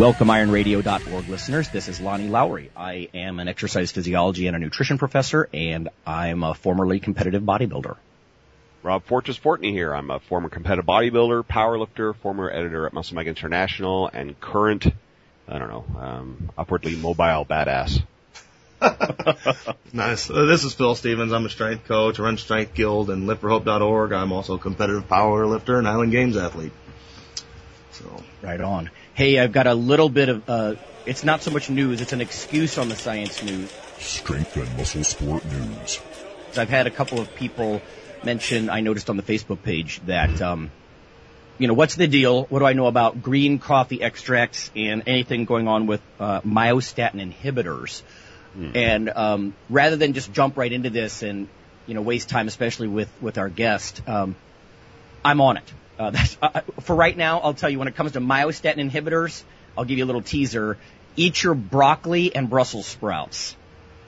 Welcome, ironradio.org listeners. This is Lonnie Lowery. I am an exercise physiology and a nutrition professor, and I'm a formerly competitive bodybuilder. Rob Fortress Fortney here. I'm a former competitive bodybuilder, powerlifter, former editor at Muscle Mag International, and current, I don't know, um, upwardly mobile badass. nice. Uh, this is Phil Stevens. I'm a strength coach, run Strength Guild and liftforhope.org. I'm also a competitive power lifter and Island Games athlete. So right on. Hey, I've got a little bit of, uh, it's not so much news, it's an excuse on the science news. Strength and muscle sport news. I've had a couple of people mention, I noticed on the Facebook page that, um, you know, what's the deal? What do I know about green coffee extracts and anything going on with uh, myostatin inhibitors? Mm. And um, rather than just jump right into this and you know waste time, especially with with our guest, um, I'm on it. Uh, uh, for right now, I'll tell you when it comes to myostatin inhibitors, I'll give you a little teaser. Eat your broccoli and Brussels sprouts.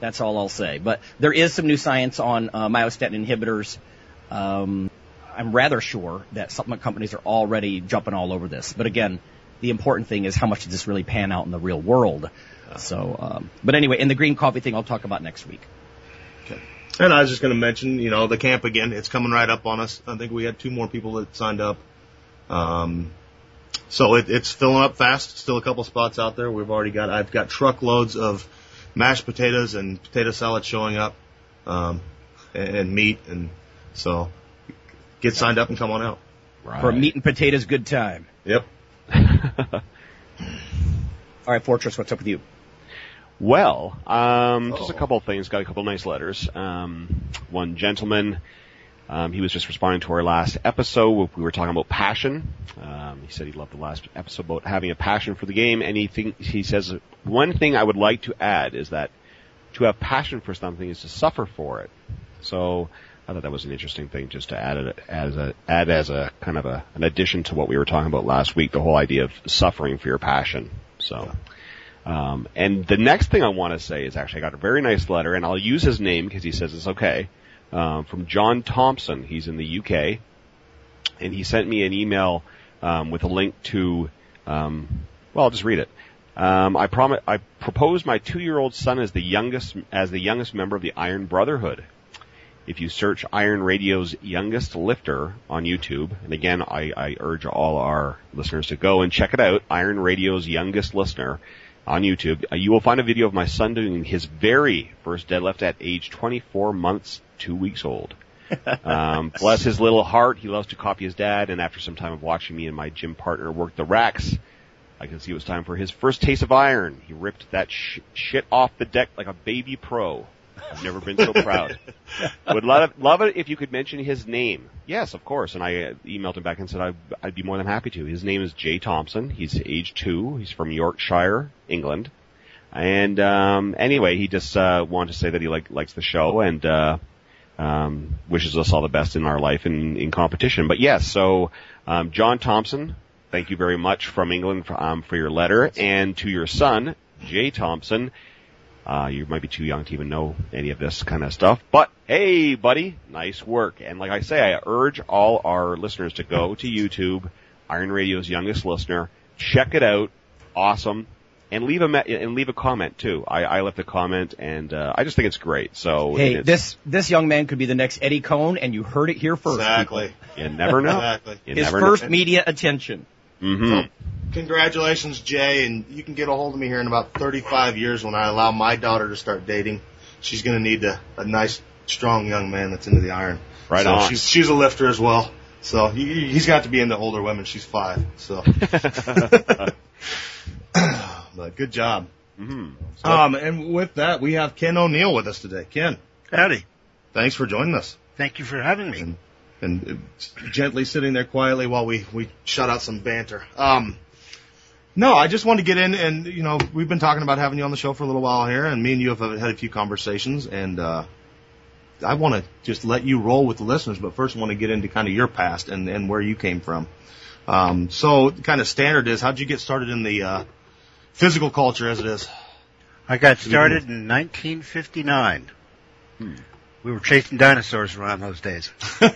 That's all I'll say. But there is some new science on uh, myostatin inhibitors. Um, I'm rather sure that supplement companies are already jumping all over this. But again, the important thing is how much does this really pan out in the real world. So, um, but anyway, in the green coffee thing, I'll talk about next week. And I was just going to mention, you know, the camp again. It's coming right up on us. I think we had two more people that signed up. Um, so it, it's filling up fast. Still a couple spots out there. We've already got. I've got truckloads of mashed potatoes and potato salad showing up, um, and, and meat, and so get signed up and come on out. Right. For a meat and potatoes good time. Yep. All right, Fortress, what's up with you? Well, um, just a couple of things. Got a couple of nice letters. Um, one gentleman, um, he was just responding to our last episode. We were talking about passion. Um, he said he loved the last episode about having a passion for the game, and he think, he says one thing I would like to add is that to have passion for something is to suffer for it. So I thought that was an interesting thing just to add it as a add as a kind of a an addition to what we were talking about last week, the whole idea of suffering for your passion. So. Um, and the next thing I want to say is actually I got a very nice letter, and I'll use his name because he says it's okay. Um, from John Thompson. He's in the UK, and he sent me an email um, with a link to. Um, well, I'll just read it. Um, I promise. I propose my two-year-old son as the youngest as the youngest member of the Iron Brotherhood. If you search Iron Radio's Youngest Lifter on YouTube, and again, I, I urge all our listeners to go and check it out, Iron Radio's Youngest Listener on YouTube, uh, you will find a video of my son doing his very first deadlift at age 24 months, two weeks old. Um, bless his little heart, he loves to copy his dad, and after some time of watching me and my gym partner work the racks, I can see it was time for his first taste of iron. He ripped that sh- shit off the deck like a baby pro. I've never been so proud. Would love, love it if you could mention his name. Yes, of course. And I emailed him back and said I'd, I'd be more than happy to. His name is Jay Thompson. He's age two. He's from Yorkshire, England. And um, anyway, he just uh, wanted to say that he like likes the show and uh, um, wishes us all the best in our life in, in competition. But yes, so um, John Thompson, thank you very much from England for, um, for your letter, and to your son, Jay Thompson. Uh, you might be too young to even know any of this kind of stuff, but hey, buddy, nice work. And like I say, I urge all our listeners to go to YouTube, Iron Radio's youngest listener, check it out, awesome, and leave a me- and leave a comment too. I, I left a comment, and uh, I just think it's great. So hey, this this young man could be the next Eddie Coan, and you heard it here first. Exactly. People. You never know. exactly. You His never first know. media attention. Mm-hmm. Congratulations, Jay, and you can get a hold of me here in about 35 years when I allow my daughter to start dating. She's going to need a, a nice, strong young man that's into the iron. Right so on. She's, she's a lifter as well. So he, he's got to be into older women. She's five. So, but good job. Mm-hmm. Um, and with that, we have Ken O'Neill with us today. Ken, Howdy. thanks for joining us. Thank you for having me. And, and gently sitting there quietly while we, we shut out some banter. Um, No, I just wanted to get in and, you know, we've been talking about having you on the show for a little while here and me and you have had a few conversations and, uh, I want to just let you roll with the listeners, but first I want to get into kind of your past and, and where you came from. Um, so kind of standard is how'd you get started in the, uh, physical culture as it is? I got started in 1959. We were chasing dinosaurs around those days. uh,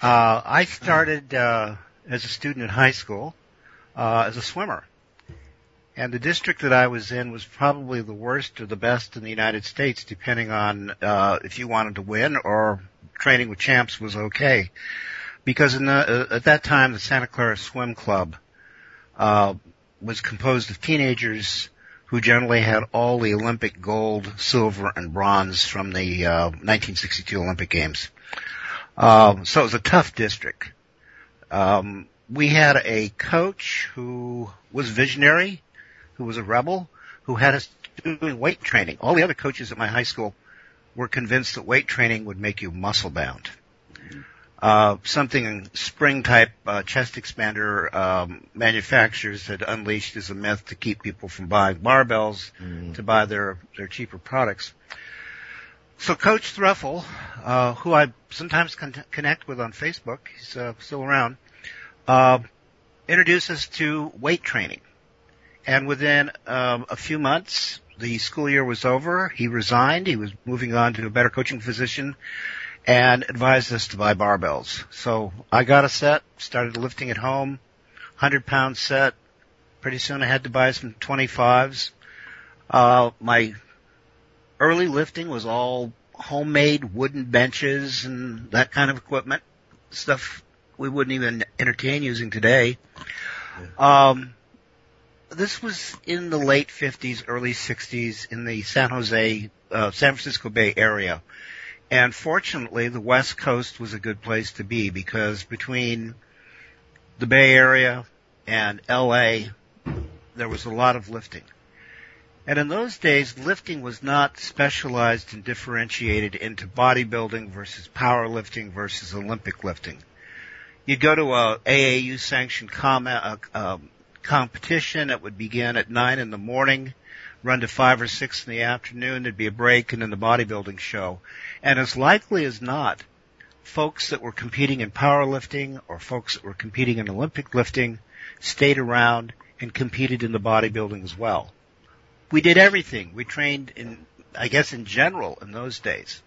I started uh, as a student in high school uh, as a swimmer, and the district that I was in was probably the worst or the best in the United States, depending on uh, if you wanted to win or training with champs was okay. Because in the, uh, at that time, the Santa Clara Swim Club uh, was composed of teenagers who generally had all the Olympic gold, silver, and bronze from the uh, 1962 Olympic Games. Um, so it was a tough district. Um, we had a coach who was visionary, who was a rebel, who had us doing weight training. All the other coaches at my high school were convinced that weight training would make you muscle bound. Uh, something spring type uh, chest expander um, manufacturers had unleashed as a myth to keep people from buying barbells to buy their their cheaper products. So Coach Thruffle, uh, who I sometimes con- connect with on Facebook, he's uh, still around, uh, introduced us to weight training. And within um, a few months, the school year was over. He resigned. He was moving on to a better coaching position and advised us to buy barbells. So I got a set, started lifting at home, 100 pound set. Pretty soon I had to buy some 25s. Uh, my early lifting was all homemade wooden benches and that kind of equipment. Stuff we wouldn't even entertain using today. Um, this was in the late 50s, early 60s in the San Jose, uh, San Francisco Bay area. And fortunately, the West Coast was a good place to be because between the Bay Area and LA, there was a lot of lifting. And in those days, lifting was not specialized and differentiated into bodybuilding versus powerlifting versus Olympic lifting. You'd go to a AAU sanctioned com- uh, um, competition that would begin at nine in the morning, run to five or six in the afternoon. There'd be a break and then the bodybuilding show. And as likely as not, folks that were competing in powerlifting or folks that were competing in Olympic lifting stayed around and competed in the bodybuilding as well. We did everything. We trained in, I guess in general in those days.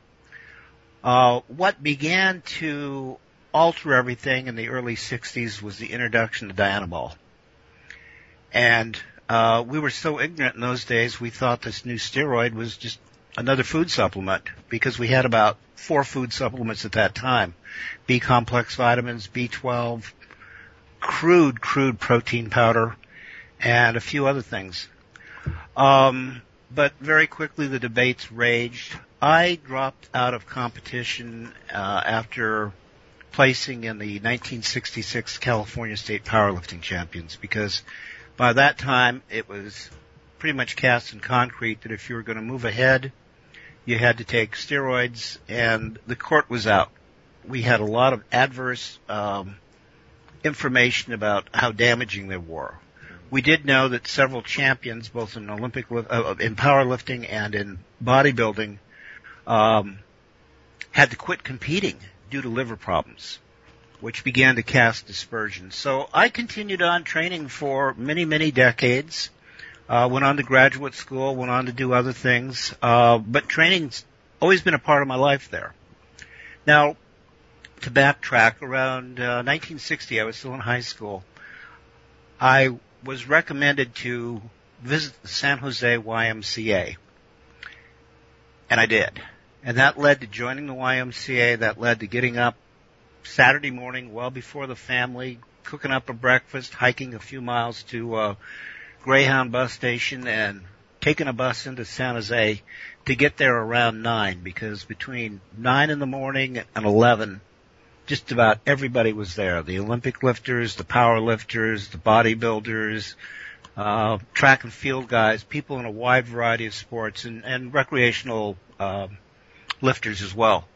Uh, what began to alter everything in the early 60s was the introduction of Dianabol. And uh, we were so ignorant in those days, we thought this new steroid was just another food supplement because we had about four food supplements at that time. B complex vitamins, B12, crude, crude protein powder, and a few other things. Um, but very quickly the debates raged. I dropped out of competition uh, after placing in the 1966 California State Powerlifting Champions because by that time it was pretty much cast in concrete that if you were going to move ahead, you had to take steroids, and the court was out. We had a lot of adverse um, information about how damaging they were. We did know that several champions, both in Olympic uh, in powerlifting and in bodybuilding, um, had to quit competing due to liver problems, which began to cast dispersion. So I continued on training for many, many decades. Uh, went on to graduate school, went on to do other things, uh, but training's always been a part of my life there. Now, to backtrack, around uh, 1960, I was still in high school. I was recommended to visit the San Jose YMCA, and I did. And that led to joining the YMCA. That led to getting up Saturday morning, well before the family, cooking up a breakfast, hiking a few miles to uh, Greyhound bus station, and taking a bus into San Jose to get there around nine. Because between nine in the morning and eleven, just about everybody was there. The Olympic lifters, the power lifters, the bodybuilders, uh, track and field guys, people in a wide variety of sports, and, and recreational uh, lifters as well.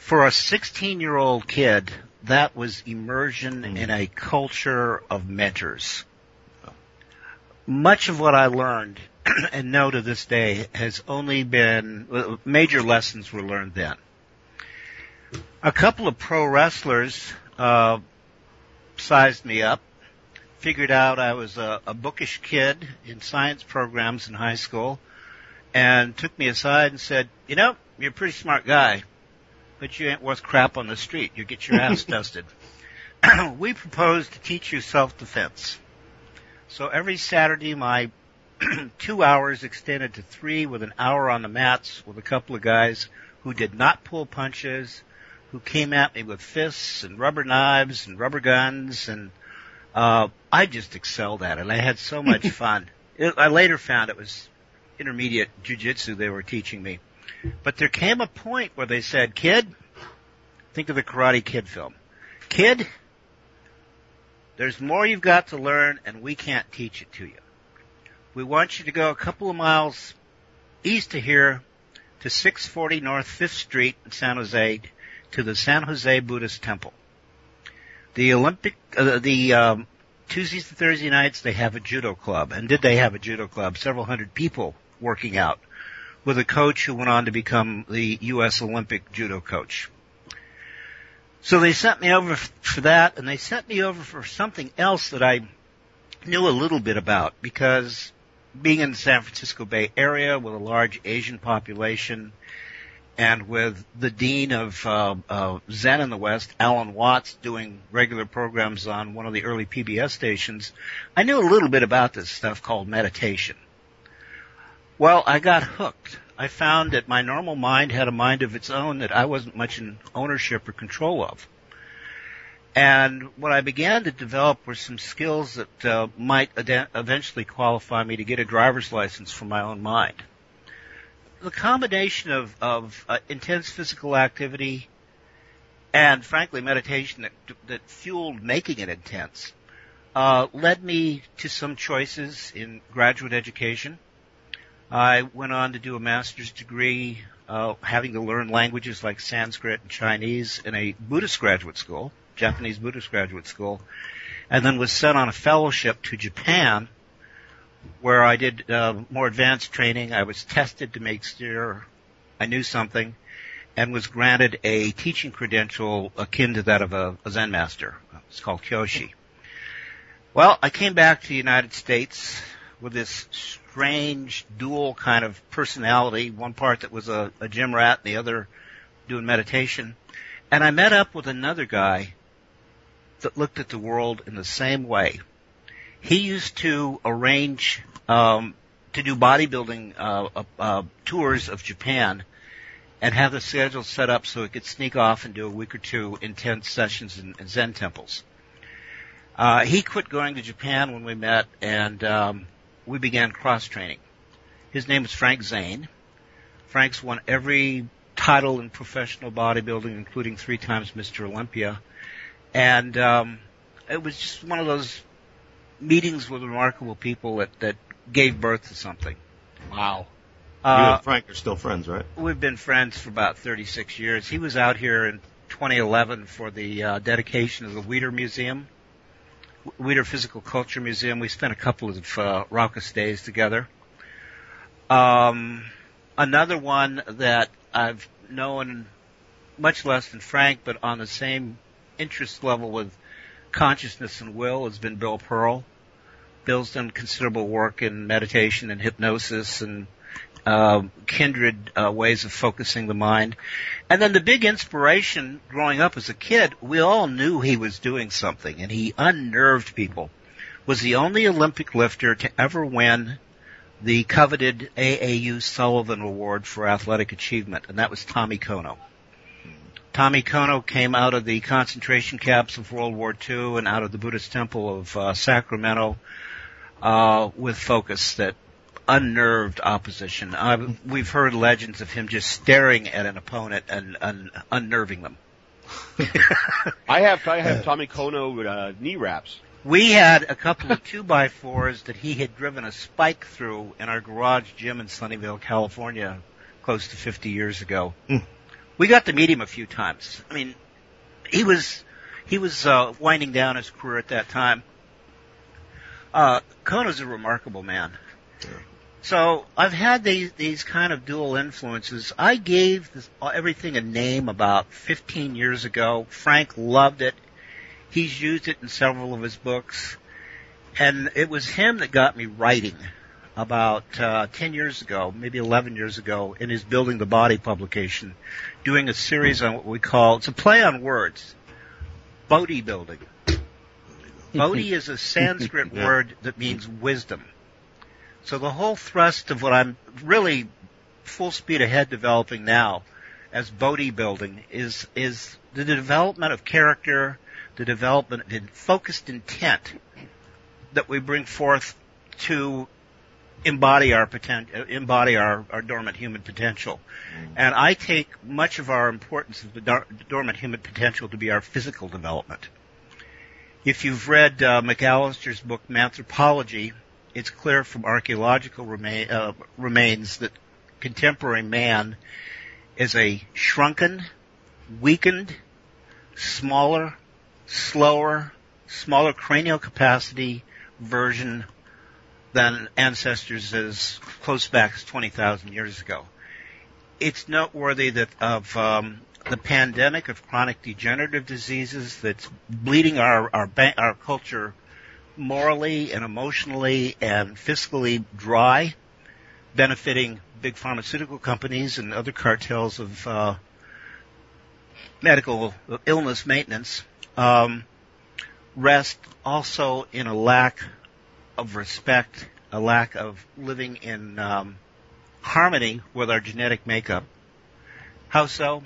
For a 16 year old kid, that was immersion in a culture of mentors. much of what I learned and know to this day has only been major lessons were learned then. A couple of pro wrestlers uh, sized me up, figured out I was a, a bookish kid in science programs in high school, and took me aside and said, "You know, you're a pretty smart guy, but you ain't worth crap on the street. You get your ass dusted." we propose to teach you self-defense. So every Saturday, my two hours extended to three with an hour on the mats with a couple of guys who did not pull punches, who came at me with fists and rubber knives and rubber guns and uh, I just excelled at it. I had so much fun. It, I later found it was intermediate jujitsu they were teaching me. But there came a point where they said, kid, think of the Karate Kid film. Kid, there's more you've got to learn and we can't teach it to you. We want you to go a couple of miles east of here to 640 North 5th Street in San Jose to the San Jose Buddhist Temple. The Olympic, uh, the um, Tuesdays and Thursday nights they have a judo club, and did they have a judo club? Several hundred people working out with a coach who went on to become the U.S. Olympic judo coach. So they sent me over for that, and they sent me over for something else that I knew a little bit about because being in the San Francisco Bay Area with a large Asian population and with the dean of uh, uh, Zen in the West, Alan Watts, doing regular programs on one of the early PBS stations, I knew a little bit about this stuff called meditation. Well, I got hooked. I found that my normal mind had a mind of its own that I wasn't much in ownership or control of. And what I began to develop were some skills that uh, might ad- eventually qualify me to get a driver's license from my own mind. The combination of, of uh, intense physical activity and, frankly, meditation that, that fueled making it intense uh, led me to some choices in graduate education I went on to do a master's degree, uh, having to learn languages like Sanskrit and Chinese in a Buddhist graduate school, Japanese Buddhist graduate school, and then was sent on a fellowship to Japan, where I did uh, more advanced training. I was tested to make sure I knew something, and was granted a teaching credential akin to that of a, a Zen master. It's called Kyoshi. Well, I came back to the United States with this strange dual kind of personality, one part that was a, a gym rat, the other doing meditation. And I met up with another guy that looked at the world in the same way. He used to arrange um, to do bodybuilding uh, uh, uh, tours of Japan and have the schedule set up so he could sneak off and do a week or two intense sessions in, in Zen temples. Uh, he quit going to Japan when we met, and um, we began cross training. His name is Frank Zane. Frank's won every title in professional bodybuilding, including three times Mr. Olympia. And um, it was just one of those meetings with remarkable people that, that gave birth to something. Wow. Uh, you and Frank are still friends, right? We've been friends for about 36 years. He was out here in 2011 for the uh, dedication of the Weider Museum. Weider Physical Culture Museum. We spent a couple of uh, raucous days together. Um, another one that I've known much less than Frank, but on the same interest level with consciousness and will has been Bill Pearl. Bill's done considerable work in meditation and hypnosis and uh, kindred uh, ways of focusing the mind. And then the big inspiration growing up as a kid, we all knew he was doing something and he unnerved people. Was the only Olympic lifter to ever win the coveted AAU Sullivan Award for athletic achievement, and that was Tommy Kono. Tommy Kono came out of the concentration camps of World War II and out of the Buddhist temple of uh, Sacramento uh, with focus that unnerved opposition. Uh, we've heard legends of him just staring at an opponent and, and unnerving them. I have I have Tommy Kono uh, knee wraps. We had a couple of two by fours that he had driven a spike through in our garage gym in Sunnyvale, California, close to 50 years ago. Mm. We got to meet him a few times. I mean, he was he was uh, winding down his career at that time. Uh, Kono's a remarkable man. So I've had these these kind of dual influences. I gave this, everything a name about 15 years ago. Frank loved it. He's used it in several of his books, and it was him that got me writing about uh, 10 years ago, maybe 11 years ago, in his Building the Body publication, doing a series on what we call it's a play on words, Bodhi building. Bodhi is a Sanskrit word that means wisdom. So the whole thrust of what I'm really full speed ahead developing now as Bodhi building is, is the development of character, the development of focused intent that we bring forth to embody our potential, embody our, our dormant human potential. And I take much of our importance of the dor- dormant human potential to be our physical development. If you've read uh, McAllister's book Manthropology, it's clear from archaeological remain, uh, remains that contemporary man is a shrunken, weakened, smaller, slower, smaller cranial capacity version than ancestors as close back as 20,000 years ago. It's noteworthy that of um, the pandemic of chronic degenerative diseases that's bleeding our our, our culture morally and emotionally and fiscally dry, benefiting big pharmaceutical companies and other cartels of uh, medical illness maintenance. Um, rest also in a lack of respect, a lack of living in um, harmony with our genetic makeup. How so?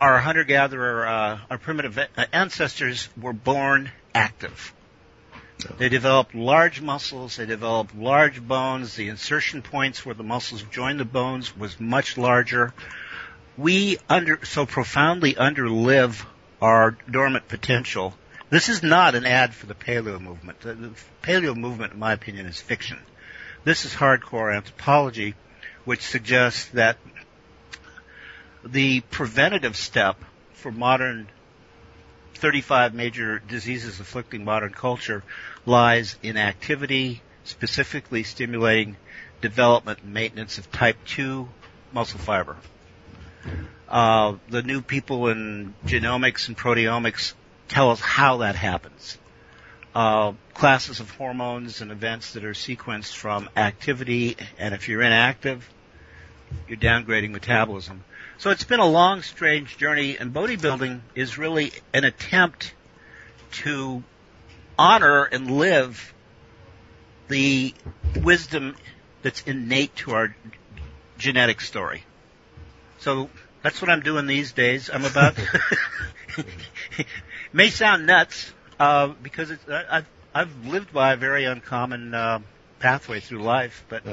Our hunter-gatherer, uh, our primitive ancestors were born active. They developed large muscles, they developed large bones, the insertion points where the muscles joined the bones was much larger. We under, so profoundly underlive our dormant potential. This is not an ad for the paleo movement. The, the paleo movement, in my opinion, is fiction. This is hardcore anthropology, which suggests that the preventative step for modern 35 major diseases afflicting modern culture lies in activity, specifically stimulating development and maintenance of type 2 muscle fiber. Uh, the new people in genomics and proteomics tell us how that happens. Uh, classes of hormones and events that are sequenced from activity, and if you're inactive, you're downgrading metabolism. So it's been a long, strange journey, and bodybuilding is really an attempt to honor and live the wisdom that's innate to our genetic story. So that's what I'm doing these days. I'm about. may sound nuts uh, because it's, I, I've I've lived by a very uncommon uh, pathway through life, but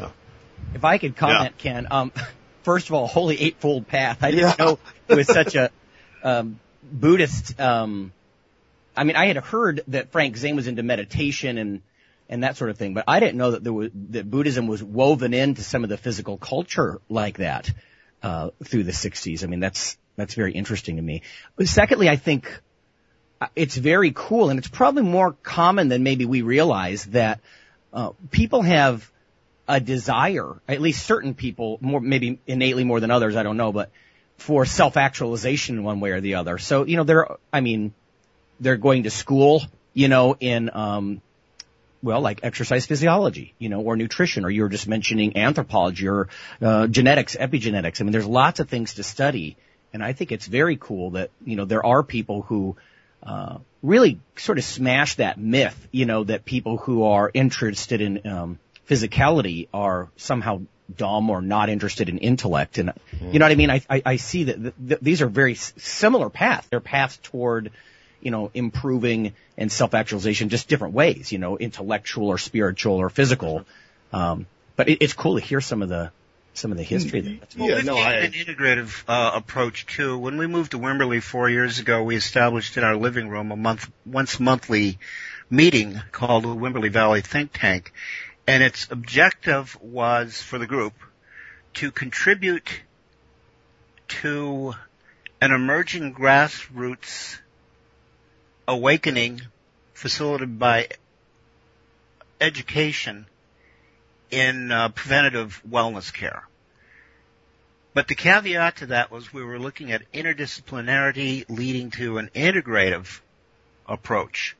If I could comment, Ken, um, first of all, Holy Eightfold Path. I didn't know it was such a um, Buddhist. Um, I mean, I had heard that Frank Zane was into meditation and and that sort of thing, but I didn't know that there was that Buddhism was woven into some of the physical culture like that uh, through the '60s. I mean, that's that's very interesting to me. But secondly, I think uh, it's very cool, and it's probably more common than maybe we realize that uh, people have a desire, at least certain people, more maybe innately more than others, I don't know, but for self-actualization one way or the other. So you know, they're, I mean, they're going to school, you know, in um, well, like exercise physiology, you know, or nutrition, or you were just mentioning anthropology or uh, genetics, epigenetics. I mean, there's lots of things to study, and I think it's very cool that you know there are people who uh, really sort of smash that myth, you know, that people who are interested in um, physicality are somehow dumb or not interested in intellect, and you know what I mean. I I, I see that th- th- these are very s- similar paths. They're paths toward you know, improving and self-actualization, just different ways, you know, intellectual or spiritual or physical. Um, but it, it's cool to hear some of the, some of the history there. That's Well, Yeah, we've no, taken I- an integrative uh, approach too. When we moved to Wimberley four years ago, we established in our living room a month, once monthly meeting called the Wimberley Valley Think Tank, and its objective was for the group to contribute to an emerging grassroots awakening facilitated by education in uh, preventative wellness care. But the caveat to that was we were looking at interdisciplinarity leading to an integrative approach.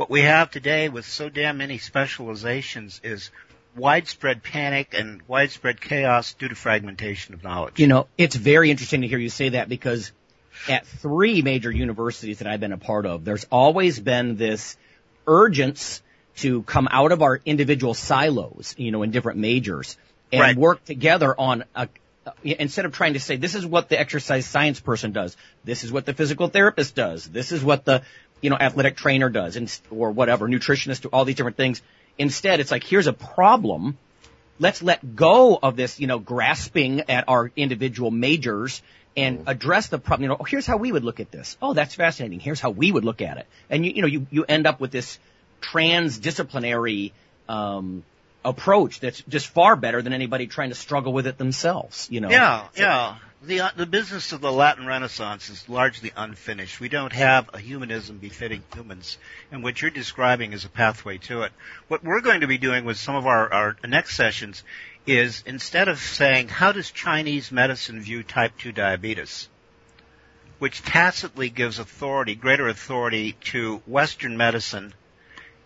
What we have today with so damn many specializations is widespread panic and widespread chaos due to fragmentation of knowledge. You know, it's very interesting to hear you say that because at three major universities that I've been a part of, there's always been this urgence to come out of our individual silos, you know, in different majors and Right. work together on a, instead of trying to say, this is what the exercise science person does, this is what the physical therapist does, this is what the, you know, athletic trainer does, and, or whatever, nutritionist, do all these different things. Instead, it's like, here's a problem, let's let go of this, you know, grasping at our individual majors and address the problem. You know, oh, here's how we would look at this. Oh, that's fascinating. Here's how we would look at it. And you, you know, you, you end up with this transdisciplinary, um, approach that's just far better than anybody trying to struggle with it themselves, you know. Yeah, yeah. The uh, the business of the Latin Renaissance is largely unfinished. We don't have a humanism befitting humans, and what you're describing is a pathway to it. What we're going to be doing with some of our, our next sessions is instead of saying how does Chinese medicine view type 2 diabetes, which tacitly gives authority, greater authority to Western medicine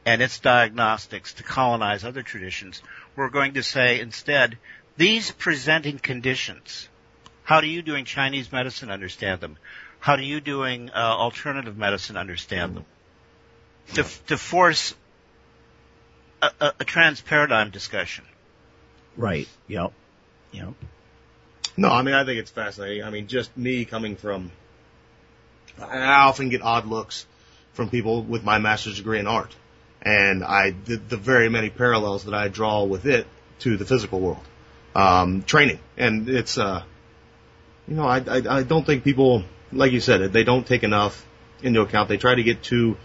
and its diagnostics to colonize other traditions, we're going to say instead, these presenting conditions, how do you doing Chinese medicine understand them? How do you doing uh, alternative medicine understand them? To, to force a, a, a trans paradigm discussion. Right. Yep. Yep. No, I mean, I think it's fascinating. I mean, just me coming from, I often get odd looks from people with my master's degree in art. And I, the, the very many parallels that I draw with it to the physical world. Um, training. And it's, uh, you know, I, I, I don't think people, like you said, they don't take enough into account. They try to get too,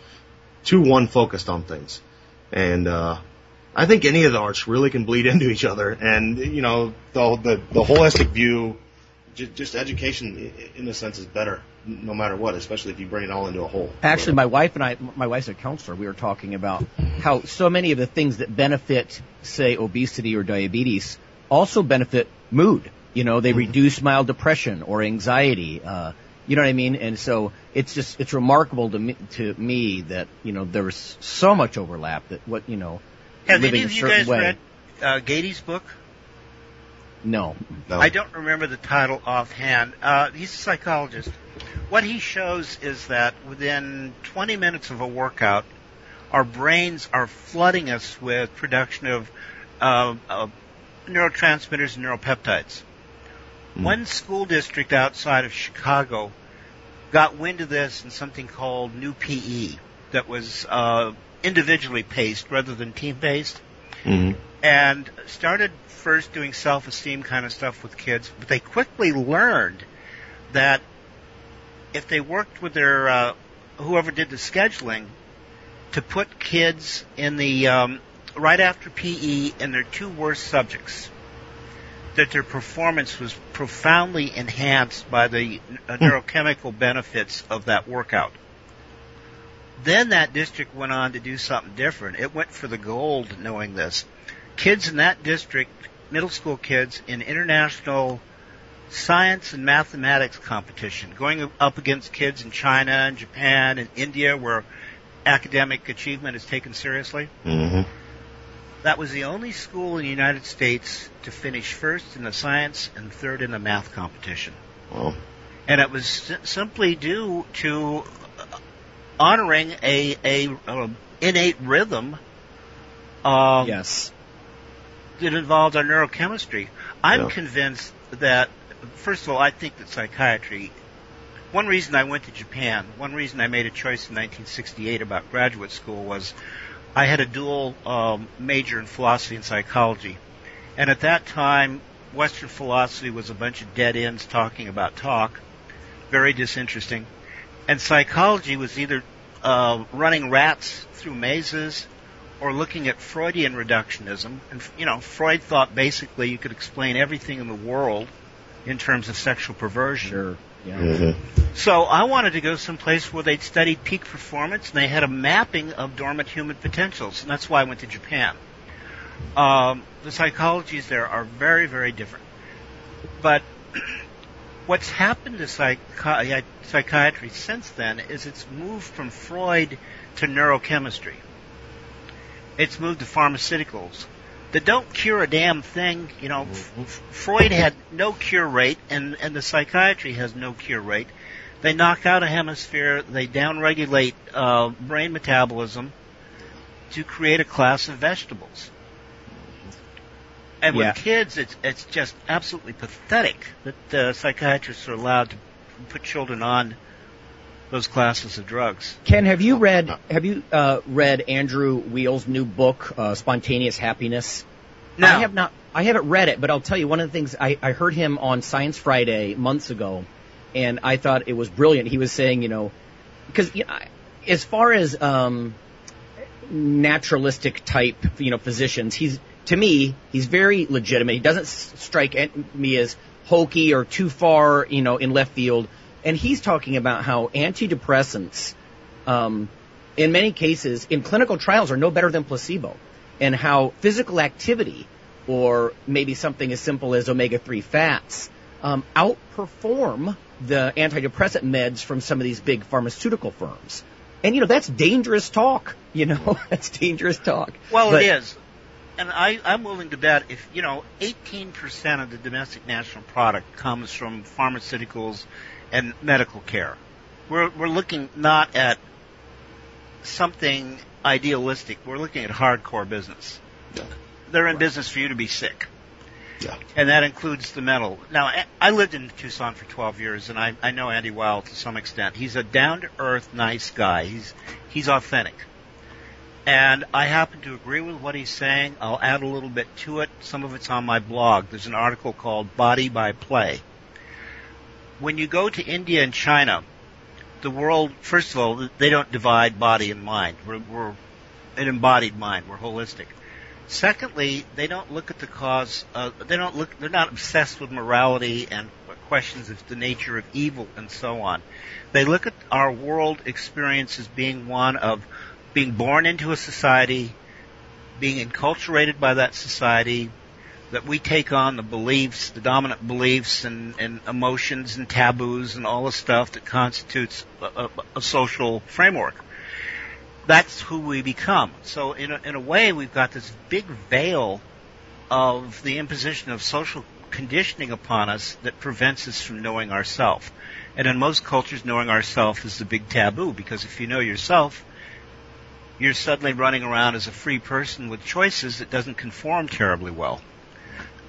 too one focused on things. And, uh, I think any of the arts really can bleed into each other. And, you know, the, the, the holistic view, just, just education in a sense is better no matter what, especially if you bring it all into a whole. Actually, my wife and I, my wife's a counselor. We were talking about how so many of the things that benefit, say, obesity or diabetes, also benefit mood. You know, they reduce mild depression or anxiety. Uh, you know what I mean? And so it's just it's remarkable to me, to me that you know there's so much overlap that what you know Have living any of a you certain guys way. read uh, Ratey's book? No, No. I don't remember the title offhand. Uh, he's a psychologist. What he shows is that within 20 minutes of a workout, our brains are flooding us with production of uh, uh, neurotransmitters and neuropeptides. One school district outside of Chicago got wind of this in something called New PE that was uh, individually paced rather than team paced hmm and started first doing self-esteem kind of stuff with kids, but they quickly learned that if they worked with their uh, whoever did the scheduling to put kids in the um, right after PE in their two worst subjects, that their performance was profoundly enhanced by the uh, neurochemical benefits of that workout. Then that district went on to do something different. It went for the gold knowing this. Kids in that district, middle school kids, in international science and mathematics competition, going up against kids in China and Japan and India where academic achievement is taken seriously. hmm That was the only school in the United States to finish first in the science and third in the math competition. Well, And it was si- simply due to honoring a, a, um innate rhythm um, yes, that involved our neurochemistry. I'm Yeah. convinced that, first of all, I think that psychiatry. One reason I went to Japan, one reason I made a choice in 1968 about graduate school was I had a dual um, major in philosophy and psychology. And at that time, Western philosophy was a bunch of dead ends talking about talk, very disinteresting. And psychology was either uh, running rats through mazes or looking at Freudian reductionism. And, you know, Freud thought basically you could explain everything in the world in terms of sexual perversion. Sure. Yeah. Mm-hmm. So I wanted to go someplace where they'd studied peak performance and they had a mapping of dormant human potentials, and that's why I went to Japan. Um, the psychologies there are very, very different. But what's happened to psychi- psychiatry since then is it's moved from Freud to neurochemistry. It's moved to pharmaceuticals that don't cure a damn thing. You know, F- Freud had no cure rate, and and the psychiatry has no cure rate. They knock out a hemisphere. They downregulate uh, brain metabolism to create a class of vegetables. And Yeah. with kids, it's it's just absolutely pathetic that uh, psychiatrists are allowed to put children on those classes of drugs. Ken, have you read have you uh, read Andrew Weil's new book, uh, Spontaneous Happiness? No. I have not. I haven't read it, but I'll tell you one of the things I, I heard him on Science Friday months ago, and I thought it was brilliant. He was saying, you know, because you know, as far as um, naturalistic type, you know, physicians, he's to me he's very legitimate. He doesn't strike me as hokey or too far, you know, in left field. And he's talking about how antidepressants, um, in many cases, in clinical trials, are no better than placebo, and how physical activity, or maybe something as simple as omega-3 fats, um, outperform the antidepressant meds from some of these big pharmaceutical firms. And you know that's dangerous talk. You know that's dangerous talk. Well, But- it is. And I, I'm willing to bet if, you know, 18% of the domestic national product comes from pharmaceuticals and medical care. We're, we're looking not at something idealistic. We're looking at hardcore business. Yeah. They're in business for you to be sick. Yeah. And that includes the mental. Now, I- I lived in Tucson for 12 years, and I, I know Andy Weil to some extent. He's a down-to-earth, nice guy. He's he's authentic, and I happen to agree with what he's saying. I'll add a little bit to it. Some of it's on my blog. There's an article called "Body by Play." When you go to India and China, the world, first of all, they don't divide body and mind. We're, we're an embodied mind. We're holistic. Secondly, they don't look at the cause. Uh, they don't look. They're not obsessed with morality and questions of the nature of evil and so on. They look at our world experience as being one of being born into a society, being enculturated by that society, that we take on the beliefs, the dominant beliefs and, and emotions and taboos and all the stuff that constitutes a, a, a social framework that's who we become. So in a, in a way, we've got this big veil of the imposition of social conditioning upon us that prevents us from knowing ourselves. And in most cultures, knowing ourselves is the big taboo because if you know yourself, you're suddenly running around as a free person with choices that doesn't conform terribly well.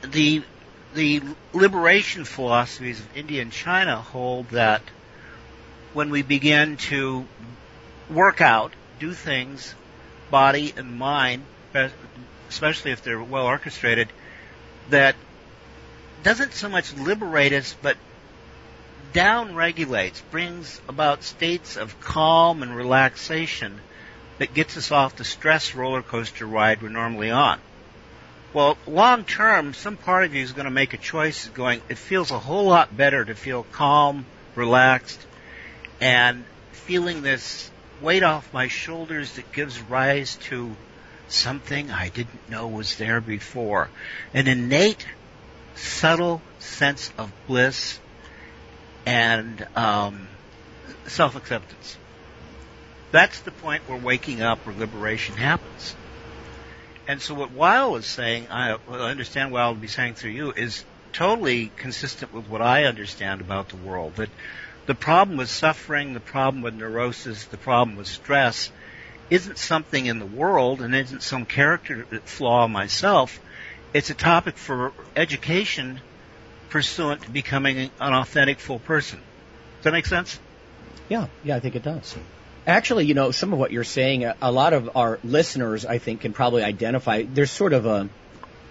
The the liberation philosophies of India and China hold that when we begin to work out, do things, body and mind, especially if they're well orchestrated, that doesn't so much liberate us, but down regulates, brings about states of calm and relaxation that gets us off the stress roller coaster ride we're normally on. Well, long term, some part of you is going to make a choice going, it feels a whole lot better to feel calm, relaxed, and feeling this weight off my shoulders that gives rise to something I didn't know was there before. An innate, subtle sense of bliss and um, self-acceptance. That's the point where waking up or liberation happens. And so what Weil is saying, I understand Weil would be saying through you, is totally consistent with what I understand about the world. That the problem with suffering, the problem with neurosis, the problem with stress isn't something in the world and isn't some character flaw myself. It's a topic for education pursuant to becoming an authentic full person. Does that make sense? Yeah, yeah, I think it does. Actually, you know, some of what you're saying, a, lot of our listeners, I think, can probably identify. There's sort of a,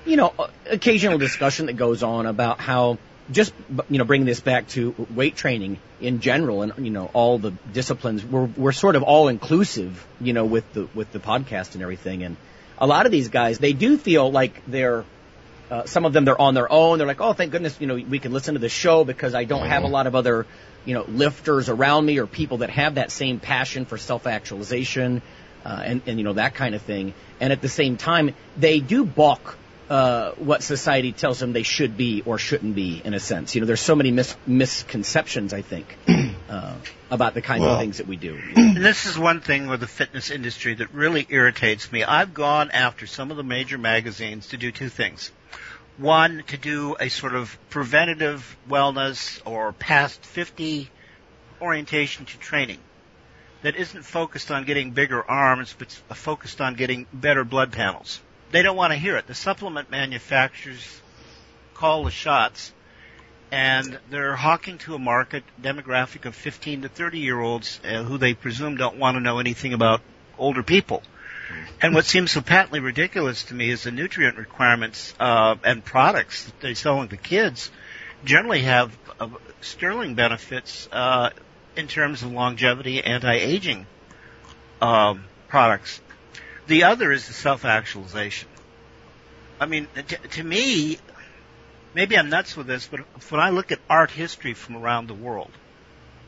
you know, occasional discussion that goes on about how just, you know, bringing this back to weight training in general and, you know, all the disciplines, we're, we're sort of all inclusive, you know, with the, with the podcast and everything. And a lot of these guys, they do feel like they're, Uh, some of them they're on their own. They're like, oh, thank goodness, you know, we can listen to the show because I don't have a lot of other, you know, lifters around me or people that have that same passion for self-actualization uh, and and you know that kind of thing. And at the same time, they do balk uh, what society tells them they should be or shouldn't be in a sense. You know, there's so many mis- misconceptions, I think, uh, about the kinds Well- of things that we do. And this is one thing with the fitness industry that really irritates me. I've gone after some of the major magazines to do two things. One, to do a sort of preventative wellness or past 50 orientation to training that isn't focused on getting bigger arms, but focused on getting better blood panels. They don't want to hear it. The supplement manufacturers call the shots and they're hawking to a market demographic of 15 to 30 year olds uh, who they presume don't want to know anything about older people. And what seems so patently ridiculous to me is the nutrient requirements uh, and products that they sell to kids generally have uh, sterling benefits uh, in terms of longevity, anti-aging um, products. The other is the self-actualization. I mean, to, to me, maybe I'm nuts with this, but when I look at art history from around the world,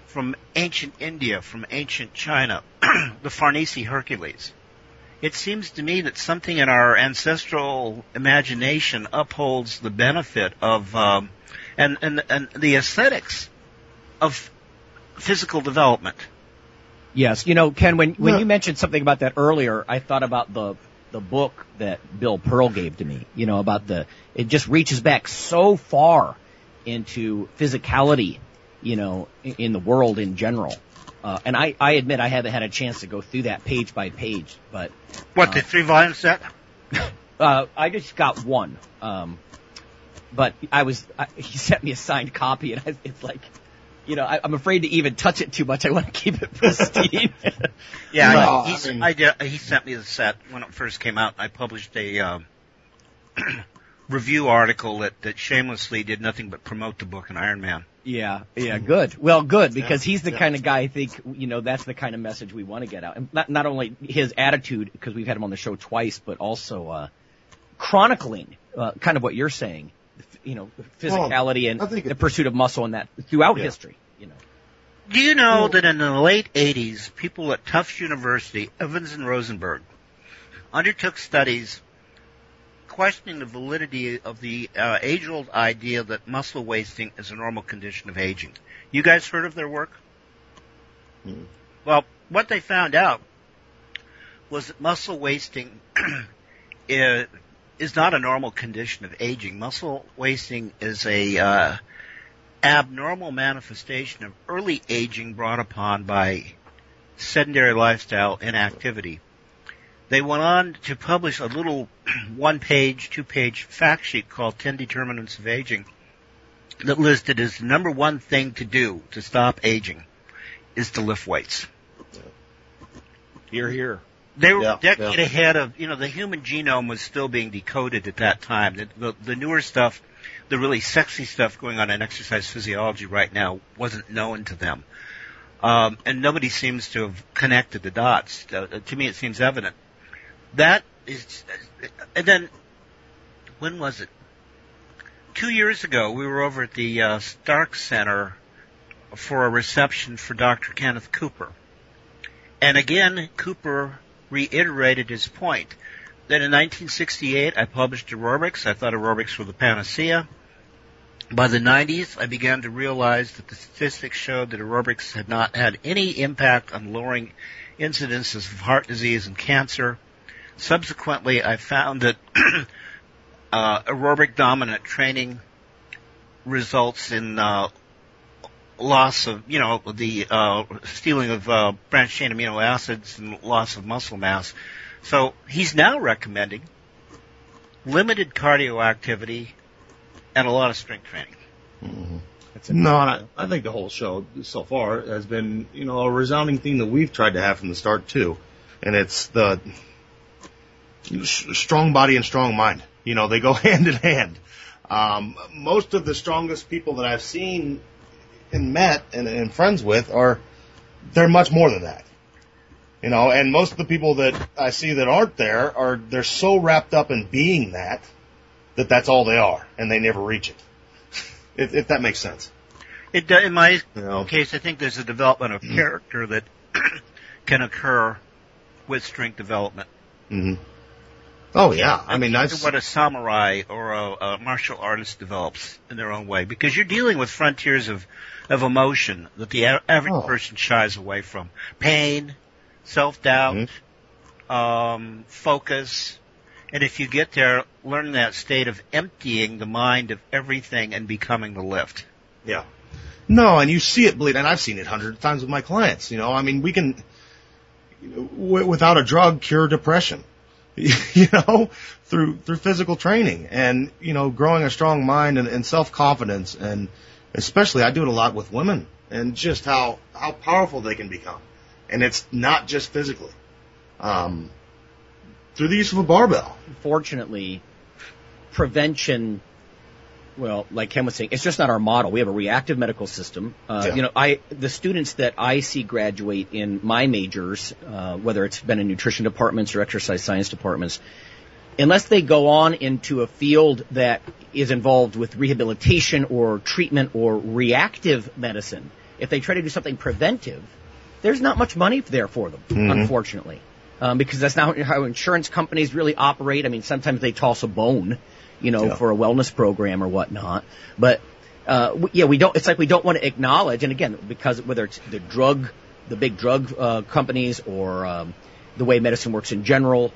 from ancient India, from ancient China, the Farnese Hercules, it seems to me that something in our ancestral imagination upholds the benefit of um, and, and and the aesthetics of physical development. Yes, you know, Ken, when when Yeah. you mentioned something about that earlier, I thought about the the book that Bill Pearl gave to me. You know, about the it just reaches back so far into physicality, you know, in, in the world in general. Uh, and I, I admit I haven't had a chance to go through that page by page, but What the three volume set? uh, I just got one. Um, but I was I, he sent me a signed copy, and I, it's like, you know, I, I'm afraid to even touch it too much. I want to keep it pristine. Yeah, Well, he's, I mean- I did, he sent me the set when it first came out. I published a um, review article that, that shamelessly did nothing but promote the book in Iron Man. Yeah, yeah, good. Well, good because he's the yeah. kind of guy I think you know that's the kind of message we want to get out. And not not only his attitude because we've had him on the show twice, but also uh, chronicling uh, kind of what you're saying. You know, physicality I and the pursuit of muscle and that throughout Yeah. history. You know, Do you know that in the late 80s, people at Tufts University, Evans and Rosenberg, undertook studies questioning the validity of the uh, age-old idea that muscle wasting is a normal condition of aging. You guys heard of their work? Hmm. Well, what they found out was that muscle wasting is, is not a normal condition of aging. Muscle wasting is a uh, abnormal manifestation of early aging brought upon by sedentary lifestyle inactivity. They went on to publish a little one page, two page fact sheet called 10 Determinants of Aging that listed as the number one thing to do to stop aging is to lift weights. Here, here. They were Yeah, decade yeah. ahead of, you know, the human genome was still being decoded at that time. The, the, the newer stuff, the really sexy stuff going on in exercise physiology right now wasn't known to them. Um, and nobody seems to have connected the dots. Uh, to me, it seems evident. That is, and then, when was it? Two years ago, we were over at the uh, Stark Center for a reception for Dr. Kenneth Cooper. And again, Cooper reiterated his point that in 1968 I published aerobics. I thought aerobics were the panacea. By the 90s, I began to realize that the statistics showed that aerobics had not had any impact on lowering incidences of heart disease and cancer. Subsequently, I found that uh, aerobic dominant training results in uh, loss of, you know, the uh, stealing of uh, branched chain amino acids and loss of muscle mass. So he's now recommending limited cardio activity and a lot of strength training. No, and I, I think the whole show so far has been, you know, a resounding theme that we've tried to have from the start too, and it's the s- strong body and strong mind. You know, they go hand in hand. Um, most of the strongest people that I've seen and met and, and friends with are they're much more than that. You know, and most of the people that I see that aren't there are they're so wrapped up in being that that that's all they are, and they never reach it. if, if that makes sense. It, in my You know? case, I think there's a development of character that can occur with strength development. hmm Oh yeah, I mean that's what a samurai or a, a martial artist develops in their own way, because you're dealing with frontiers of of emotion that the average Oh. person shies away from: pain, self doubt, Mm-hmm. um, focus. And if you get there, learn that state of emptying the mind of everything and becoming the lift. Yeah. No, and you see it bleed, and I've seen it hundreds of times with my clients. You know, I mean, we can, w- without a drug, cure depression. you know, through through physical training and you know, growing a strong mind and, and self confidence, and especially I do it a lot with women, and just how how powerful they can become, and it's not just physically, um, through the use of a barbell. Fortunately, prevention, well, like Ken was saying, it's just not our model. We have a reactive medical system. Uh, Yeah. You know, I the students that I see graduate in my majors, uh, whether it's been in nutrition departments or exercise science departments, unless they go on into a field that is involved with rehabilitation or treatment or reactive medicine, if they try to do something preventive, there's not much money there for them, unfortunately. Um, because that's not how insurance companies really operate. I mean, sometimes they toss a bone, you know, Yeah. for a wellness program or whatnot. But, uh, yeah, we don't, it's like we don't want to acknowledge, and again, because whether it's the drug, the big drug, uh, companies or, um, the way medicine works in general,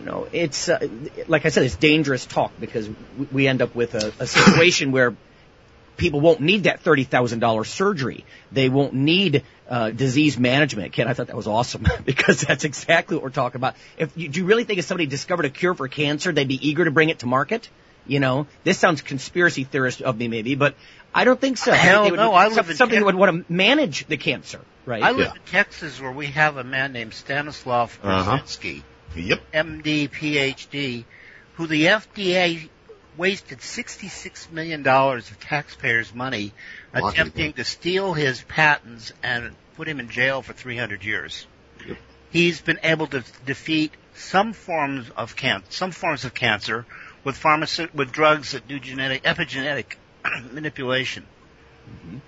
you know, it's uh, like I said, it's dangerous talk because we- we end up with a, a situation where people won't need that thirty thousand dollars surgery. They won't need uh, disease management. Ken, I thought that was awesome because that's exactly what we're talking about. If you, do you really think if somebody discovered a cure for cancer, they'd be eager to bring it to market? You know, this sounds conspiracy theorist of me, maybe, but I don't think so. I think Hell would- no, I live some- in something would want to manage the cancer, right? I live Yeah. in Texas where we have a man named Stanislav Uh-huh. Yep. MD, PhD, who the FDA wasted $66 million of taxpayers' money attempting to steal his patents and put him in jail for 300 years. He's been able to defeat some forms of can- some forms of cancer with pharmaceut- with drugs that do genetic epigenetic manipulation. Mm-hmm.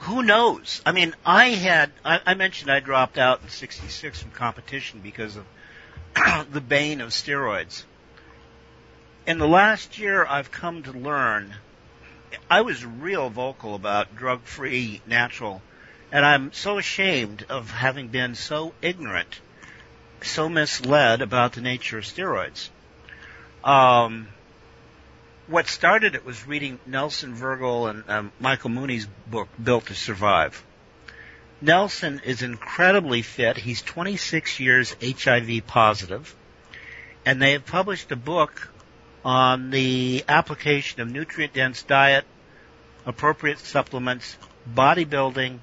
Who knows? I mean, I had I, I mentioned I dropped out in '66 from competition because of the bane of steroids. In the last year, I've come to learn. I was real vocal about drug-free, natural, and I'm so ashamed of having been so ignorant, so misled about the nature of steroids. Um, what started it was reading Nelson Vergel and um, Michael Mooney's book, Built to Survive. Nelson is incredibly fit. He's 26 years HIV positive, and they have published a book on the application of nutrient-dense diet, appropriate supplements, bodybuilding,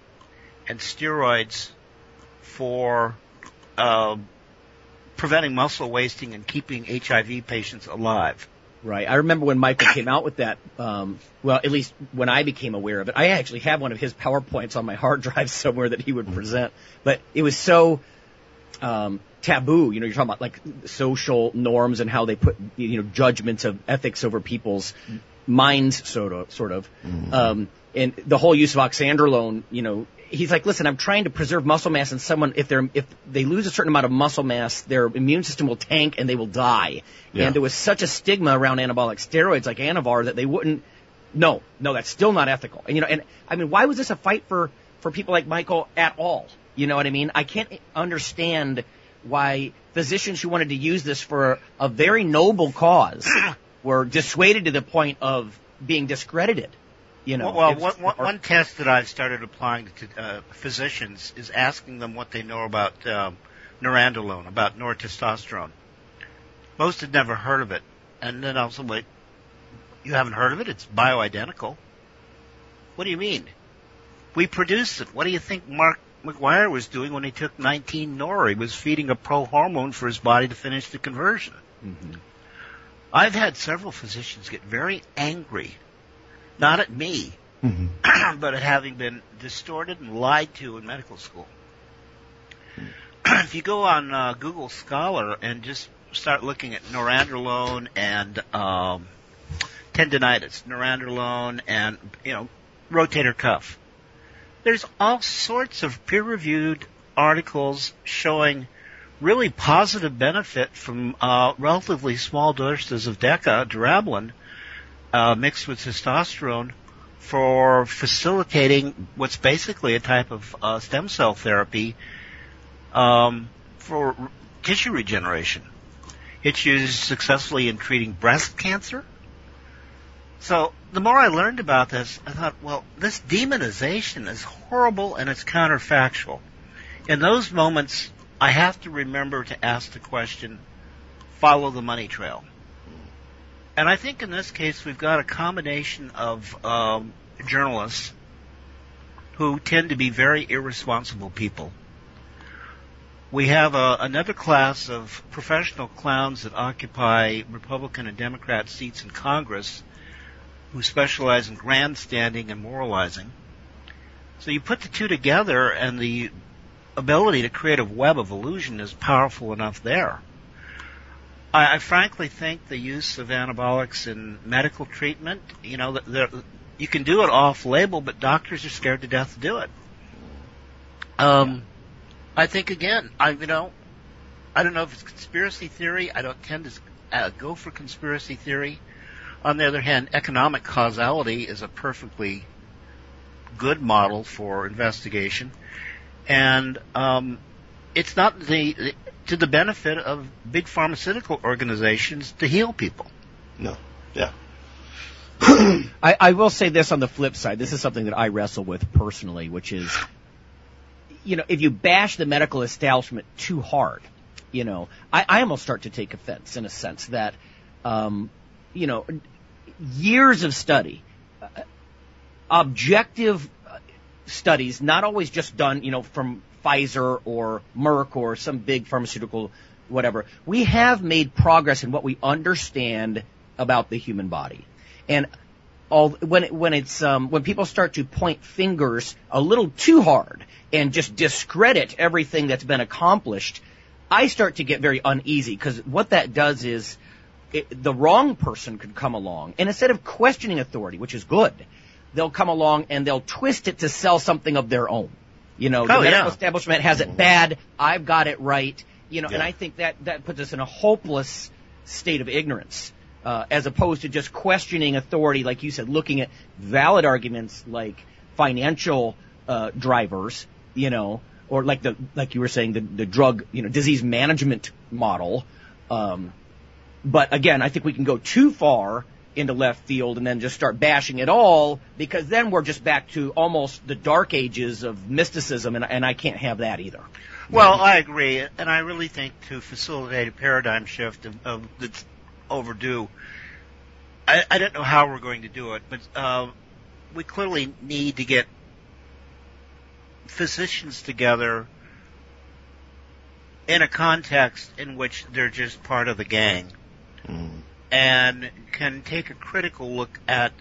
and steroids for uh, preventing muscle wasting and keeping HIV patients alive. Right. I remember when Michael came out with that. Um, well, at least when I became aware of it, I actually have one of his powerpoints on my hard drive somewhere that he would present. But it was so um, taboo. You know, you're talking about like social norms and how they put you know judgments of ethics over people's minds, sort of, sort of. Um, and the whole use of oxandrolone. You know, he's like, listen, I'm trying to preserve muscle mass in someone. If they're if they lose a certain amount of muscle mass, their immune system will tank and they will die. Yeah. And there was such a stigma around anabolic steroids like Anavar that they wouldn't. No, no, that's still not ethical. And you know, and I mean, why was this a fight for for people like Michael at all? You know what I mean? I can't understand why physicians who wanted to use this for a very noble cause were dissuaded to the point of being discredited. You know, well, It's- one, one, test that I've started applying to uh, physicians is asking them what they know about um, norandrolone, about nortestosterone. Most had never heard of it, and then I was like, "You haven't heard of it? It's bioidentical." What do you mean? We produce it. What do you think Mark McGwire was doing when he took 19 Nor? He was feeding a pro-hormone for his body to finish the conversion. I've had several physicians get very angry, not at me, but at having been distorted and lied to in medical school. if you go on uh, Google Scholar and just start looking at norandrolone and um, tendonitis, nerandomilast, and you know, rotator cuff. There's all sorts of peer-reviewed articles showing really positive benefit from uh, relatively small doses of DECA, durabolin, uh, mixed with testosterone for facilitating what's basically a type of uh, stem cell therapy um, for tissue regeneration. It's used successfully in treating breast cancer. So the more I learned about this, I thought, well, this demonization is horrible and it's counterfactual. In those moments, I have to remember to ask the question, follow the money trail. And I think in this case we've got a combination of um, journalists who tend to be very irresponsible people. We have a, another class of professional clowns that occupy Republican and Democrat seats in Congress who specialize in grandstanding and moralizing. So you put the two together and the ability to create a web of illusion is powerful enough there. I, I frankly think the use of anabolics in medical treatment, you know, you can do it off label, but doctors are scared to death to do it. Um, I think again, I you know, I don't know if it's conspiracy theory. I don't tend to uh, go for conspiracy theory. On the other hand, economic causality is a perfectly good model for investigation, and um, it's not the to the benefit of big pharmaceutical organizations to heal people. No, yeah. I, I will say this on the flip side. This is something that I wrestle with personally, which is, you know, if you bash the medical establishment too hard, you know, I, I almost start to take offense in a sense that, um, you know, years of study, uh, objective studies, not always just done, you know, from Pfizer or Merck or some big pharmaceutical whatever. We have made progress in what we understand about the human body. And all, when it, when it's um, when people start to point fingers a little too hard and just discredit everything that's been accomplished, I start to get very uneasy because what that does is it, the wrong person could come along and instead of questioning authority, which is good, they'll come along and they'll twist it to sell something of their own. You know, the oh, medical yeah. establishment has it bad. I've got it right. You know, Yeah. and I think that that puts us in a hopeless state of ignorance, uh, as opposed to just questioning authority, like you said, looking at valid arguments like financial uh, drivers, you know, or like the like you were saying the the drug, you know, disease management model. Um, but again, I think we can go too far into left field and then just start bashing it all because then we're just back to almost the dark ages of mysticism and, and I can't have that either. Well, I agree, and I really think to facilitate a paradigm shift of, of that's overdue, I, I don't know how we're going to do it, but uh, we clearly need to get physicians together in a context in which they're just part of the gang and can take a critical look at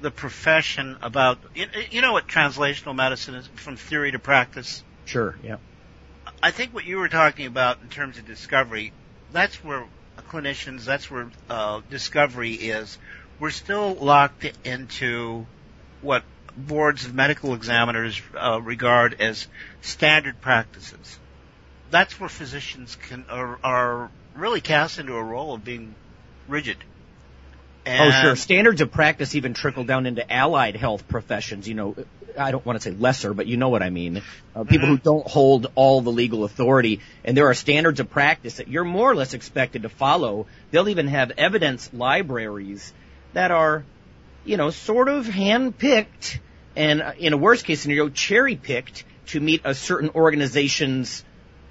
the profession about you, you know what translational medicine is from theory to practice Sure, yeah. I think what you were talking about in terms of discovery, that's where clinicians, that's where uh, discovery is. We're still locked into what boards of medical examiners uh, regard as standard practices. That's where physicians can are, are really cast into a role of being rigid. And oh, sure. Standards of practice even trickle down into allied health professions. You know, I don't want to say lesser, but you know what I mean. Uh, people who don't hold all the legal authority, and there are standards of practice that you're more or less expected to follow. They'll even have evidence libraries that are, you know, sort of hand-picked, and uh, in a worst case scenario, cherry-picked to meet a certain organization's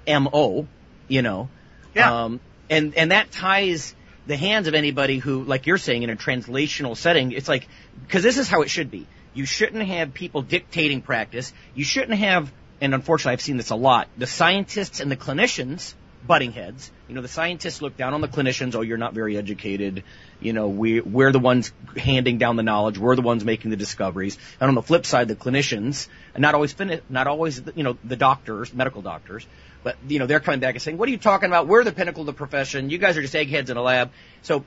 MO, you know. Yeah. Um, and, and that ties the hands of anybody who, like you're saying, in a translational setting, it's like, because this is how it should be. You shouldn't have people dictating practice. You shouldn't have, and unfortunately I've seen this a lot, the scientists and the clinicians butting heads. You know, the scientists look down on the clinicians, oh, you're not very educated. You know, we, we're the ones handing down the knowledge. We're the ones making the discoveries. And on the flip side, the clinicians, and not always, not always, you know, the doctors, medical doctors, but, you know, they're coming back and saying, what are you talking about? We're the pinnacle of the profession. You guys are just eggheads in a lab. So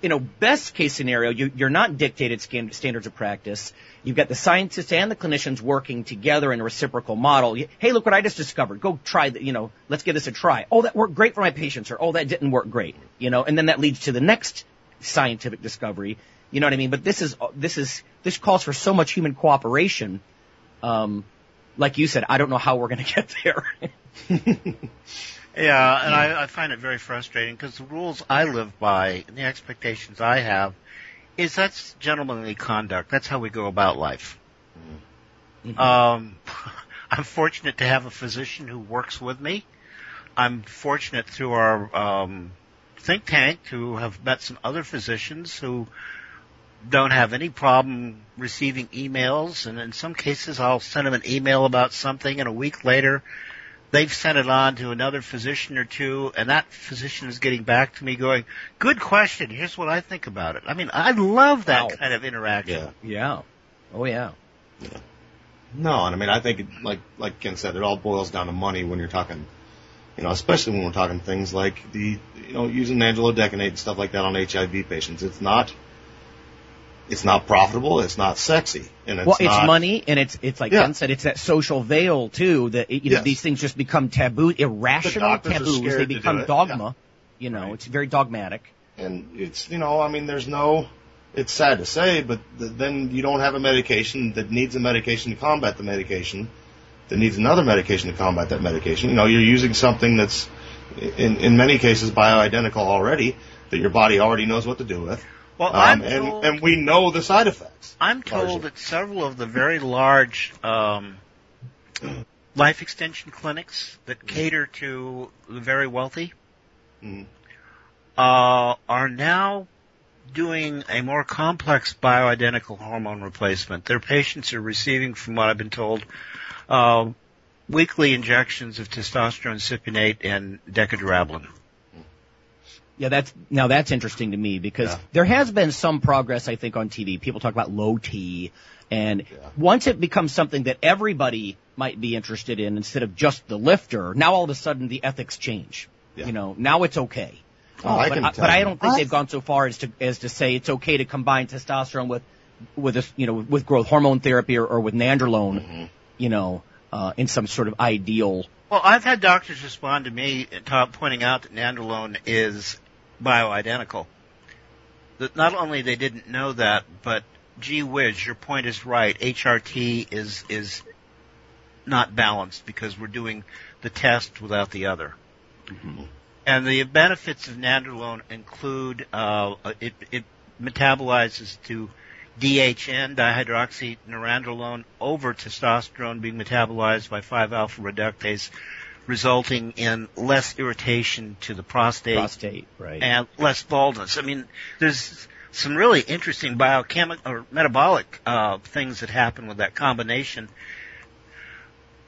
you know, best case scenario, you, you're not dictated standards of practice. You've got the scientists and the clinicians working together in a reciprocal model. Hey, look what I just discovered. Go try that, you know, let's give this a try. Oh, that worked great for my patients, or oh, that didn't work great, you know, and then that leads to the next scientific discovery. You know what I mean? But this is, this is, this calls for so much human cooperation. Um, like you said, I don't know how we're going to get there. Yeah, and I, I find it very frustrating because the rules I live by and the expectations I have is that's gentlemanly conduct. That's how we go about life. Um, I'm fortunate to have a physician who works with me. I'm fortunate through our um, think tank to have met some other physicians who don't have any problem receiving emails, and in some cases, I'll send them an email about something, and a week later, they've sent it on to another physician or two, and that physician is getting back to me going, "Good question. Here's what I think about it." I mean, I love that Wow. kind of interaction. Yeah. yeah. Oh yeah. yeah. No, and I mean, I think, it, like like Ken said, it all boils down to money when you're talking, you know, especially when we're talking things like the, you know, using nandrolone decanoate and stuff like that on HIV patients. It's not, it's not profitable. It's not sexy, and it's well, it's not, money, and it's it's like Yeah. Ken said, it's that social veil too. That you know these things just become taboo, irrational are taboos. They become it. dogma. You know, Right. it's very dogmatic. and it's you know, I mean, there's no. It's sad to say, but th- then you don't have a medication that needs a medication to combat the medication, that needs another medication to combat that medication. You know, you're using something that's, in in many cases, bioidentical already, that your body already knows what to do with. Well, Um, I'm and, told, and we know the side effects. I'm told largely. that several of the very large um, life extension clinics that cater to the very wealthy Mhm. uh, are now doing a more complex bioidentical hormone replacement. Their patients are receiving, from what I've been told, uh, weekly injections of testosterone cypionate and decadurabolin. Yeah, that's now that's interesting to me because Yeah. there has been some progress, I think, on TV. People talk about low T, and Yeah. once it becomes something that everybody might be interested in instead of just the lifter, now all of a sudden the ethics change. Yeah. You know, now it's okay. Oh, I but, can I, tell but I don't think they've gone so far as to as to say it's okay to combine testosterone with with a, you know with growth hormone therapy or, or with nandrolone, Mm-hmm. you know, uh, in some sort of ideal. Well, I've had doctors respond to me ta- pointing out that nandrolone is bioidentical. That not only they didn't know that, but gee whiz, your point is right. HRT is is not balanced because we're doing the test without the other. And the benefits of nandrolone include uh, it, it metabolizes to DHN, dihydronandrolone, over testosterone being metabolized by 5-alpha reductase, resulting in less irritation to the prostate, Prostate, right? and less baldness. I mean, there's some really interesting biochemical or metabolic uh, things that happen with that combination.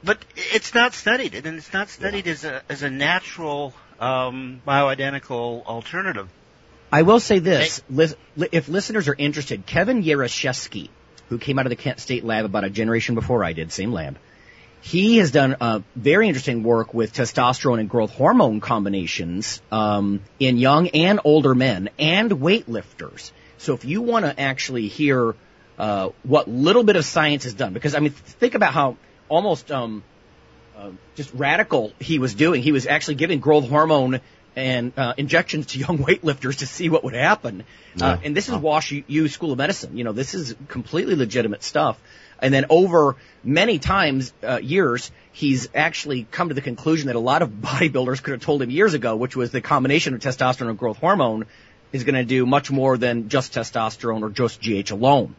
But it's not studied, and it's not studied as a as a natural um, bioidentical alternative. I will say this: li- if listeners are interested, Kevin Yarasheski, who came out of the Kent State lab about a generation before I did, same lab, he has done uh, very interesting work with testosterone and growth hormone combinations um, in young and older men and weightlifters. So if you want to actually hear uh, what little bit of science is done, because I mean, think about how almost um, uh, just radical he was doing. He was actually giving growth hormone and uh, injections to young weightlifters to see what would happen. Uh, and this is Wash U School of Medicine. You know, this is completely legitimate stuff. And then over many times, uh, years, he's actually come to the conclusion that a lot of bodybuilders could have told him years ago, which was the combination of testosterone and growth hormone is going to do much more than just testosterone or just GH alone.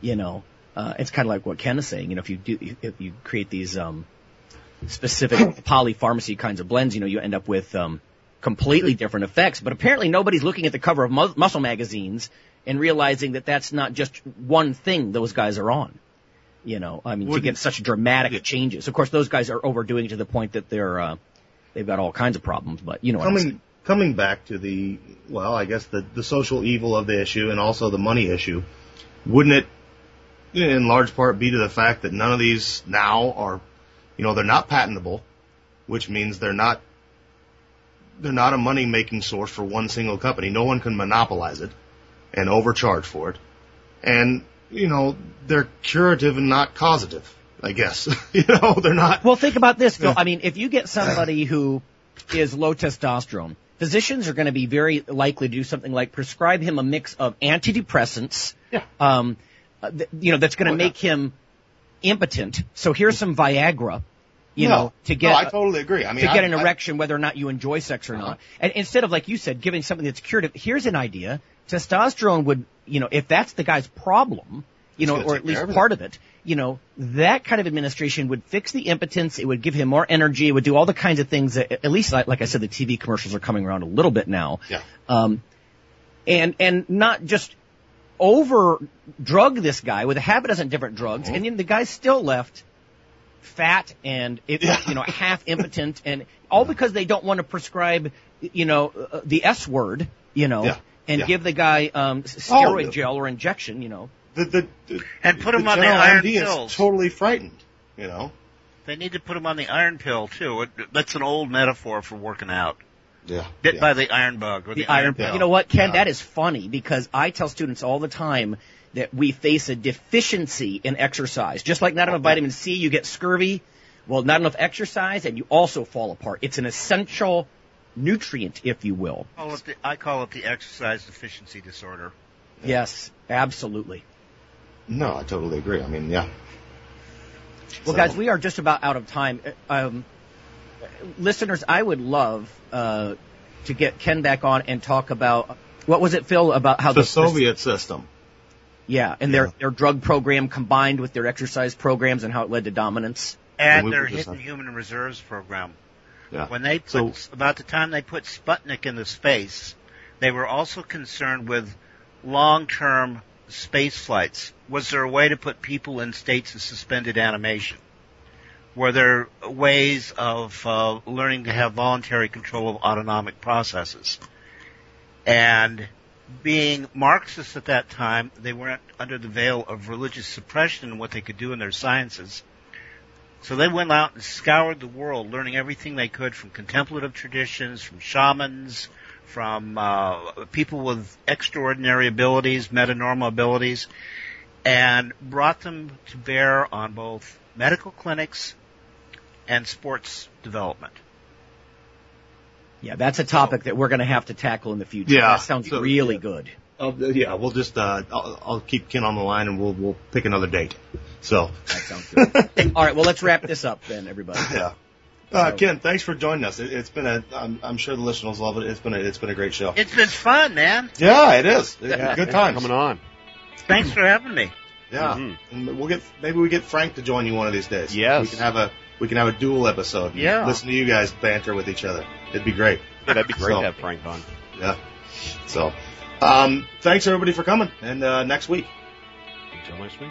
You know, uh, it's kind of like what Ken is saying. You know, if you do, if you create these, um, specific polypharmacy kinds of blends, you know, you end up with um, completely different effects. But apparently, nobody's looking at the cover of mu- muscle magazines and realizing that that's not just one thing those guys are on. You know, I mean, to Wouldn't- get such dramatic changes. Of course, those guys are overdoing it to the point that they're uh, they've got all kinds of problems. But you know, what I'm saying. coming coming back to the well, I guess the the social evil of the issue and also the money issue, wouldn't it, in large part, be to the fact that none of these now are, you know, they're not patentable, which means they're not they're not a money making source for one single company. No one can monopolize it. and overcharge for it. And, you know, they're curative and not causative, I guess. you know, they're not. Well, think about this, Phil. I mean, if you get somebody who is low testosterone, physicians are going to be very likely to do something like prescribe him a mix of antidepressants. Yeah. Um, th- you know, that's going to yeah. make him impotent. So here's some Viagra. You No. know, to get No, I totally agree. I mean, to get I- an I- erection, whether or not you enjoy sex or Uh-huh. not. And instead of, like you said, giving something that's curative, here's an idea. Testosterone would, you know, if that's the guy's problem, you know, or at least care of it. part of it, you know, that kind of administration would fix the impotence. It would give him more energy. It would do all the kinds of things that, at least, like, like I said, the TV commercials are coming around a little bit now. Yeah. Um, and, and not just over drug this guy with a half a dozen different drugs, Mm-hmm. and then the guy's still left fat and it, you know half impotent, and all because they don't want to prescribe you know uh, the S word, you know, Yeah. And Yeah. give the guy um, s- Oh, steroid gel or injection, you know. The, the, the, And put 'em the on the iron MD pills. is totally frightened, you know? They need to put him on the iron pill too. It, that's an old metaphor for working out. Yeah. Bit yeah. by the iron bug or the, The iron pill. You know what, Ken? Yeah. That is funny because I tell students all the time that we face a deficiency in exercise. Just like not enough vitamin C, you get scurvy. Well, not enough exercise, and you also fall apart. It's an essential nutrient, if you will. I call it the, I call it the exercise deficiency disorder. Yes, absolutely. No, I totally agree. I mean, yeah. Well, So- guys, we are just about out of time. Uh, Um, listeners, I would love uh, to get Ken back on and talk about what was it, Phil, about how The Soviet system. yeah, and their their drug program combined with their exercise programs and how it led to dominance. And we their hidden human reserves program. Yeah. When they put, So- about the time they put Sputnik into space, they were also concerned with long-term space flights. Was there a way to put people in states of suspended animation? Were there ways of uh, learning to have voluntary control of autonomic processes? And being Marxists at that time, they weren't under the veil of religious suppression and what they could do in their sciences. So they went out and scoured the world, learning everything they could from contemplative traditions, from shamans, from uh, people with extraordinary abilities, metanormal abilities, and brought them to bear on both medical clinics and sports development. Yeah, that's a topic that we're going to have to tackle in the future. Yeah. that sounds So- really yeah. good. Uh, yeah, we'll just, uh, I'll, I'll keep Ken on the line and we'll, we'll pick another date. So. That sounds good. All right, well, let's wrap this up then, everybody. Yeah. Uh, Ken, thanks for joining us. It, it's been a, I'm, I'm sure the listeners love it. It's been a, it's been a great show. It's been fun, man. Yeah, it is. It- Yeah, good time coming on. Thanks for having me. Yeah. Mhm. And we'll get, maybe we get Frank to join you one of these days. Yes. We can have a, we can have a dual episode. Yeah. Listen to you guys banter with each other. It'd be great. Yeah, that'd be great So- to have Frank on. Yeah. So, um, thanks everybody for coming and, uh, next week. Until next week.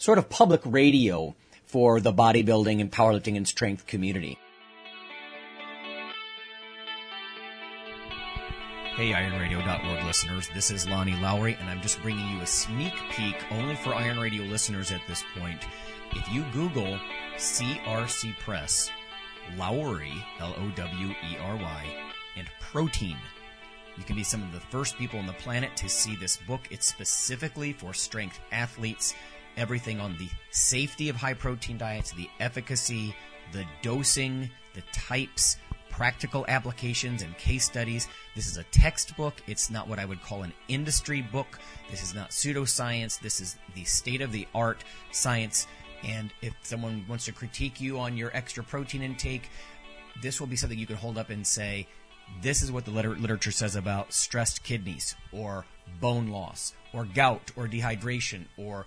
sort of public radio for the bodybuilding and powerlifting and strength community. Hey, IronRadio.org listeners, this is Lonnie Lowery, and I'm just bringing you a sneak peek only for Iron Radio listeners at this point. If you Google CRC Press, Lowery, L O W E R Y, and protein, you can be some of the first people on the planet to see this book. It's specifically for strength athletes. Everything on the safety of high protein diets, the efficacy, the dosing, the types, practical applications, and case studies. This is a textbook. It's not what I would call an industry book. This is not pseudoscience. This is the state of the art science. And if someone wants to critique you on your extra protein intake, this will be something you can hold up and say, this is what the liter- literature says about stressed kidneys or bone loss or gout or dehydration or